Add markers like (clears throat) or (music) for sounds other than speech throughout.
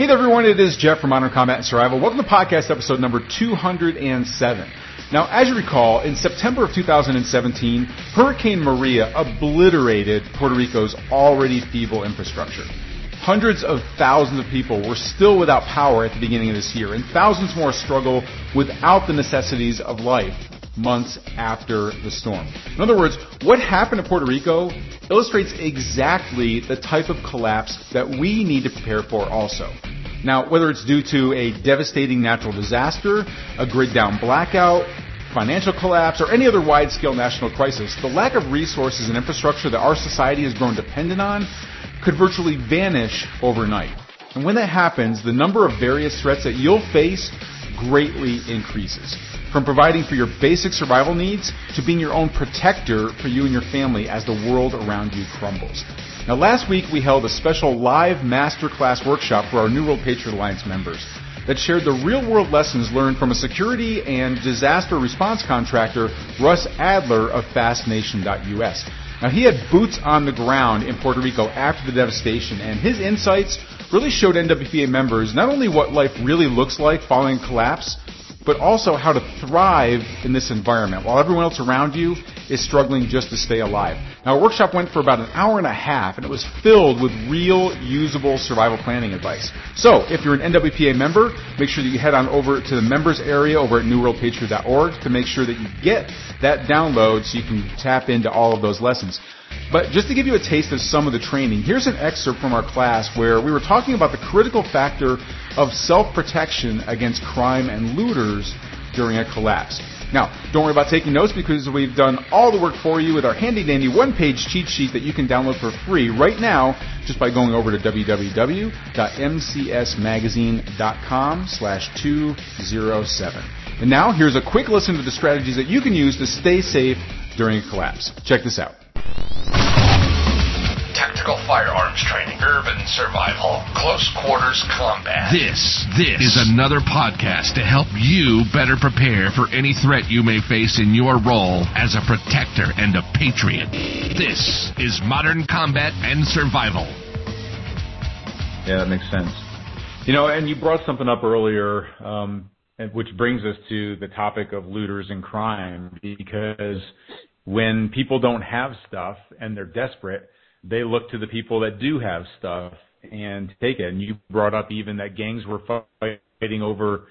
Hey there, everyone. It is Jeff from Modern Combat and Survival. Welcome to podcast episode number 207. Now, as you recall, in September of 2017, Hurricane Maria obliterated Puerto Rico's already feeble infrastructure. Hundreds of thousands of people were still without power at the beginning of this year, and thousands more struggle without the necessities of life months after the storm. In other words, what happened to Puerto Rico illustrates exactly the type of collapse that we need to prepare for also. Now, whether it's due to a devastating natural disaster, a grid down blackout, financial collapse, or any other wide scale national crisis, the lack of resources and infrastructure that our society has grown dependent on could virtually vanish overnight. And when that happens, the number of various threats that you'll face greatly increases. From providing for your basic survival needs to being your own protector for you and your family as the world around you crumbles. Now last week we held a special live masterclass workshop for our New World Patriot Alliance members that shared the real world lessons learned from a security and disaster response contractor, Russ Adler of FastNation.us. Now he had boots on the ground in Puerto Rico after the devastation and his insights really showed NWPA members not only what life really looks like following collapse, but also how to thrive in this environment while everyone else around you is struggling just to stay alive. Now, our workshop went for about an hour and a half, and it was filled with real, usable survival planning advice. So, if you're an NWPA member, make sure that you head on over to the members area over at newworldpatriot.org to make sure that you get that download so you can tap into all of those lessons. But just to give you a taste of some of the training, here's an excerpt from our class where we were talking about the critical factor of self-protection against crime and looters during a collapse. Now, don't worry about taking notes because we've done all the work for you with our handy dandy one page cheat sheet that you can download for free right now just by going over to www.mcsmagazine.com slash 207. And now here's a quick listen to the strategies that you can use to stay safe during a collapse. Check this out. Tactical firearms training, urban survival, close quarters combat. This, this is another podcast to help you better prepare for any threat you may face in your role as a protector and a patriot. This is Modern Combat and Survival. Yeah, that makes sense. You know, and you brought something up earlier, um, which brings us to the topic of looters and crime, because when people don't have stuff and they're desperate, they look to the people that do have stuff and take it. And you brought up even that gangs were fighting over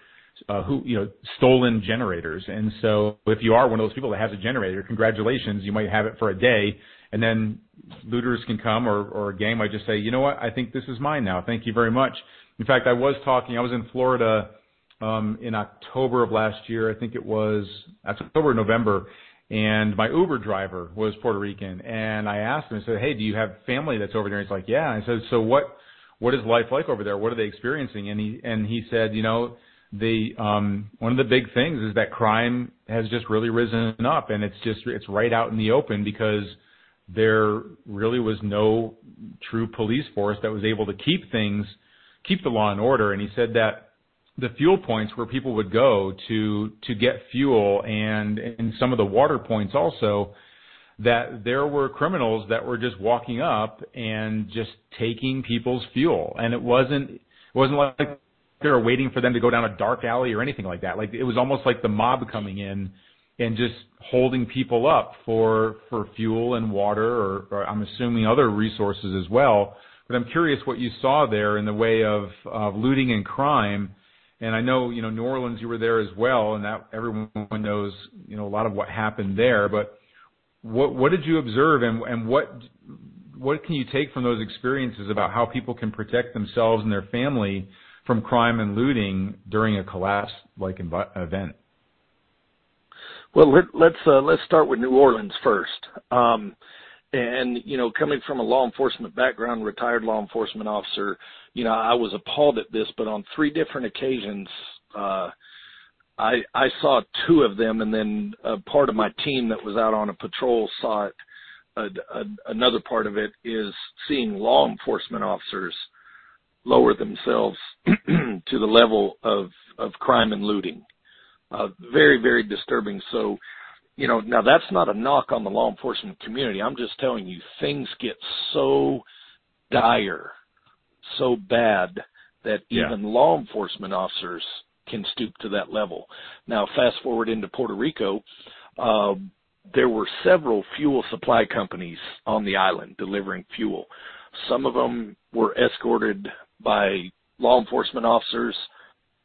uh, who you know stolen generators. And so if you are one of those people that has a generator, congratulations, you might have it for a day, and then looters can come or or a gang might just say, you know what, I think this is mine now. Thank you very much. In fact, I was talking. I was in Florida in October of last year. I think it was October, November, and my Uber driver was Puerto Rican, and I asked him, I said, "Hey, do you have family that's over there?" He's like, "Yeah." I said, "So what? What is life like over there? What are they experiencing?" And he and he said, "You know, the um, one of the big things is that crime has just really risen up, and it's just it's right out in the open because there really was no true police force that was able to keep things, keep the law and order." And he said that the fuel points where people would go to to get fuel and in some of the water points also that there were criminals that were just walking up and just taking people's fuel. And it wasn't it wasn't like they were waiting for them to go down a dark alley or anything like that. Like it was almost like the mob coming in and just holding people up for for fuel and water or, or I'm assuming other resources as well. But I'm curious what you saw there in the way of, of looting and crime and I know, you know, New Orleans, you were there as well, and that everyone knows, you know, a lot of what happened there. But what what did you observe, and and what what can you take from those experiences about how people can protect themselves and their family from crime and looting during a collapse like event? Well, let, let's uh, let's start with New Orleans first. Um, and you know, coming from a law enforcement background, retired law enforcement officer, you know, I was appalled at this, but on three different occasions, uh, I, I saw two of them and then a part of my team that was out on a patrol saw it. A, a, another part of it is seeing law enforcement officers lower themselves (clears throat) to the level of, of crime and looting. Uh, very, very disturbing. So, you know, now that's not a knock on the law enforcement community. I'm just telling you things get so dire so bad that Yeah. even law enforcement officers can stoop to that level. Now, fast forward into Puerto Rico, uh, there were several fuel supply companies on the island delivering fuel. Some of them were escorted by law enforcement officers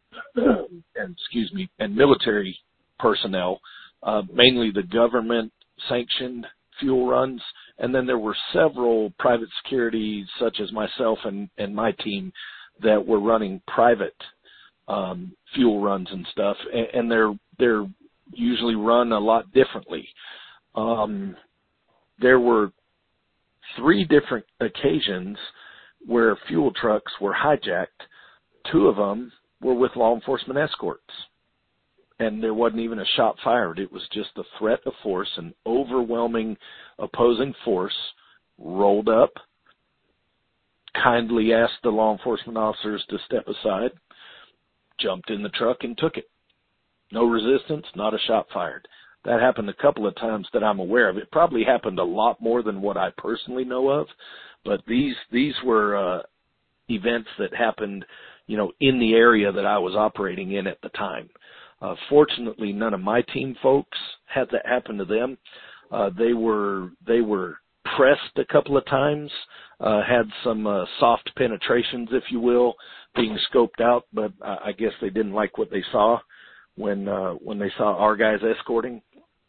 (clears throat) and excuse me, and military personnel, uh, mainly the government sanctioned fuel runs. And then there were several private security, such as myself and, and my team, that were running private um, fuel runs and stuff. And, and they're they're usually run a lot differently. Um, there were three different occasions where fuel trucks were hijacked. Two of them were with law enforcement escorts. And there wasn't even a shot fired. It was just the threat of force, an overwhelming opposing force rolled up, kindly asked the law enforcement officers to step aside, jumped in the truck and took it. No resistance, not a shot fired. That happened a couple of times that I'm aware of. It probably happened a lot more than what I personally know of, but these these were uh events that happened, you know, in the area that I was operating in at the time. Uh fortunately none of my team folks had that happen to them. Uh they were they were pressed a couple of times, uh had some uh soft penetrations if you will, being scoped out, but I I guess they didn't like what they saw when uh when they saw our guys escorting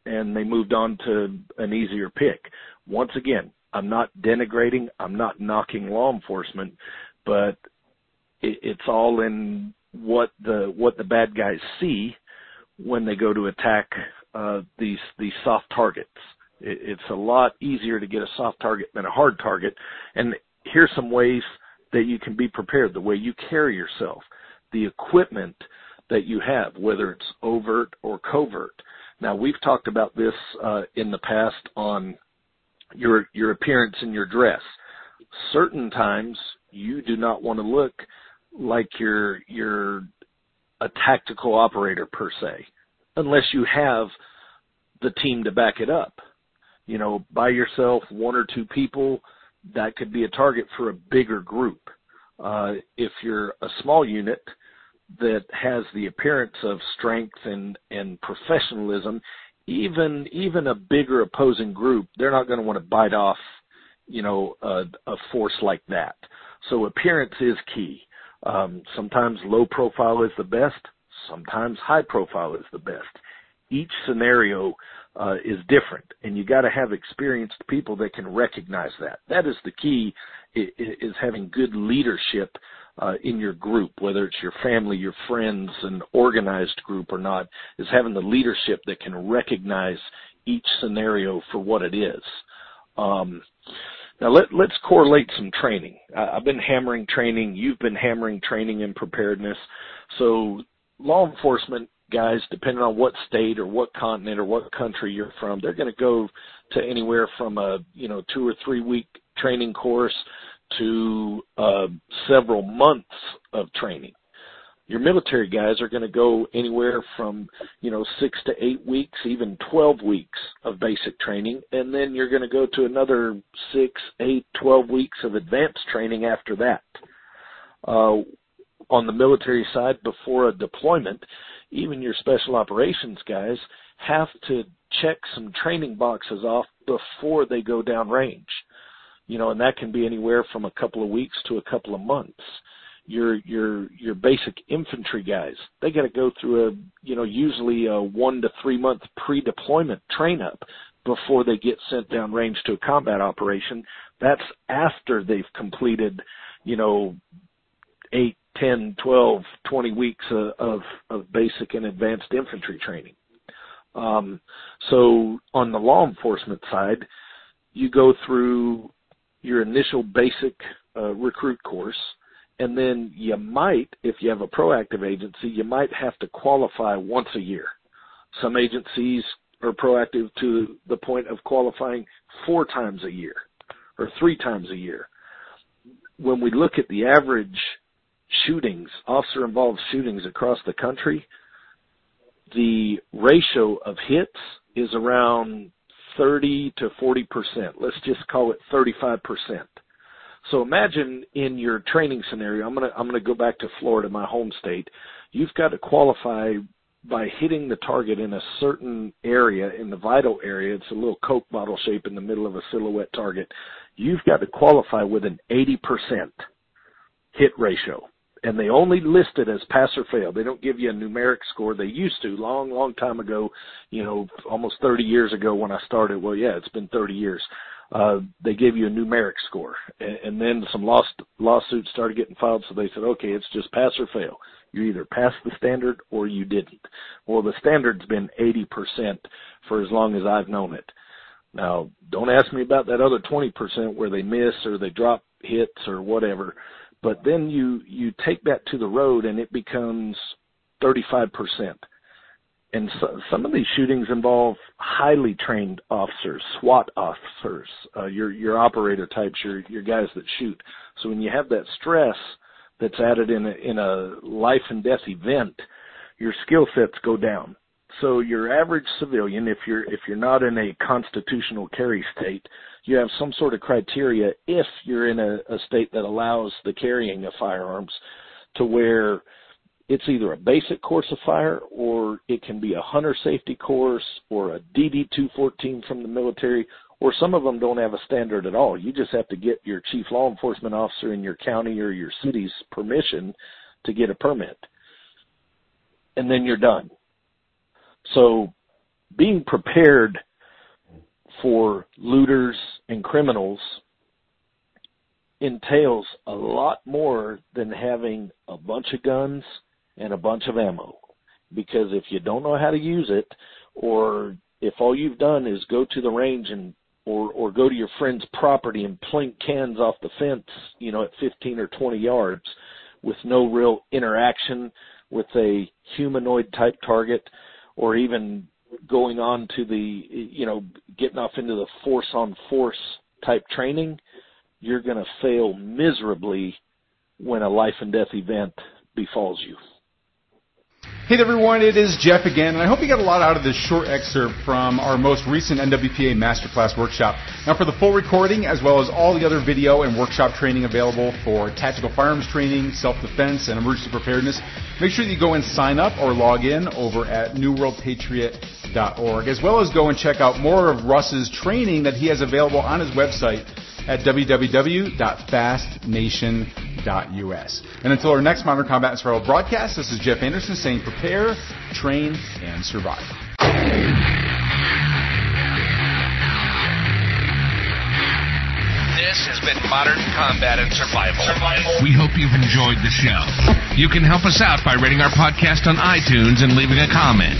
and they moved on to an easier pick. Once again, I'm not denigrating, I'm not knocking law enforcement, but it, it's all in what the what the bad guys see when they go to attack uh these these soft targets. It, it's a lot easier to get a soft target than a hard target. And here's some ways that you can be prepared, the way you carry yourself, the equipment that you have, whether it's overt or covert. Now we've talked about this uh, in the past on your your appearance and your dress. Certain times you do not want to look like you're you're a tactical operator per se, unless you have the team to back it up. You know, by yourself, one or two people, that could be a target for a bigger group. Uh, if you're a small unit, that has the appearance of strength and and professionalism even even a bigger opposing group they're not going to want to bite off you know a, a force like that so appearance is key um sometimes low profile is the best sometimes high profile is the best each scenario uh, is different, and you got to have experienced people that can recognize that. That is the key: is having good leadership uh, in your group, whether it's your family, your friends, an organized group or not. Is having the leadership that can recognize each scenario for what it is. Um, now let, let's correlate some training. I've been hammering training. You've been hammering training and preparedness. So law enforcement guys, depending on what state or what continent or what country you're from, they're going to go to anywhere from a you know two or three week training course to uh, several months of training. Your military guys are going to go anywhere from you know six to eight weeks, even twelve weeks of basic training, and then you're going to go to another six, eight, twelve weeks of advanced training after that. Uh, on the military side, before a deployment, even your special operations guys have to check some training boxes off before they go down range. You know, and that can be anywhere from a couple of weeks to a couple of months. Your your your basic infantry guys, they got to go through a you know usually a one to three month pre-deployment train up before they get sent down range to a combat operation. That's after they've completed, you know, eight, 10, 12, 20 weeks of, of, of basic and advanced infantry training. Um, so on the law enforcement side, you go through your initial basic uh, recruit course, and then you might, if you have a proactive agency, you might have to qualify once a year. Some agencies are proactive to the point of qualifying four times a year or three times a year. When we look at the average shootings, officer involved shootings across the country, the ratio of hits is around 30 to 40%. Let's just call it 35%. So imagine in your training scenario, I'm gonna I'm gonna go back to Florida, my home state. You've got to qualify by hitting the target in a certain area in the vital area. It's a little Coke bottle shape in the middle of a silhouette target. You've got to qualify with an 80% hit ratio and they only list it as pass or fail. They don't give you a numeric score. They used to long, long time ago, you know, almost 30 years ago when I started. Well, yeah, it's been 30 years. Uh, they gave you a numeric score and, and then some lost lawsuits started getting filed. So they said, okay, it's just pass or fail. You either passed the standard or you didn't. Well, the standard's been 80% for as long as I've known it. Now, don't ask me about that other 20% where they miss or they drop hits or whatever but then you you take that to the road and it becomes 35%. And so, some of these shootings involve highly trained officers, SWAT officers, uh, your your operator types, your your guys that shoot. So when you have that stress that's added in a, in a life and death event, your skill sets go down. So your average civilian, if you're if you're not in a constitutional carry state, you have some sort of criteria if you're in a, a state that allows the carrying of firearms to where it's either a basic course of fire or it can be a hunter safety course or a DD 214 from the military or some of them don't have a standard at all. You just have to get your chief law enforcement officer in your county or your city's permission to get a permit. And then you're done. So being prepared for looters and criminals entails a lot more than having a bunch of guns and a bunch of ammo. Because if you don't know how to use it, or if all you've done is go to the range and or or go to your friend's property and plink cans off the fence, you know, at 15 or 20 yards with no real interaction with a humanoid type target or even going on to the you know getting off into the force on force type training you're going to fail miserably when a life and death event befalls you Hey everyone, it is Jeff again, and I hope you got a lot out of this short excerpt from our most recent NWPA Masterclass workshop. Now for the full recording, as well as all the other video and workshop training available for tactical firearms training, self-defense, and emergency preparedness, make sure that you go and sign up or log in over at newworldpatriot.org, as well as go and check out more of Russ's training that he has available on his website at www.fastnation.us. And until our next Modern Combat and Survival broadcast, this is Jeff Anderson saying prepare, train, and survive. This has been Modern Combat and Survival. Survival. We hope you've enjoyed the show. You can help us out by rating our podcast on iTunes and leaving a comment.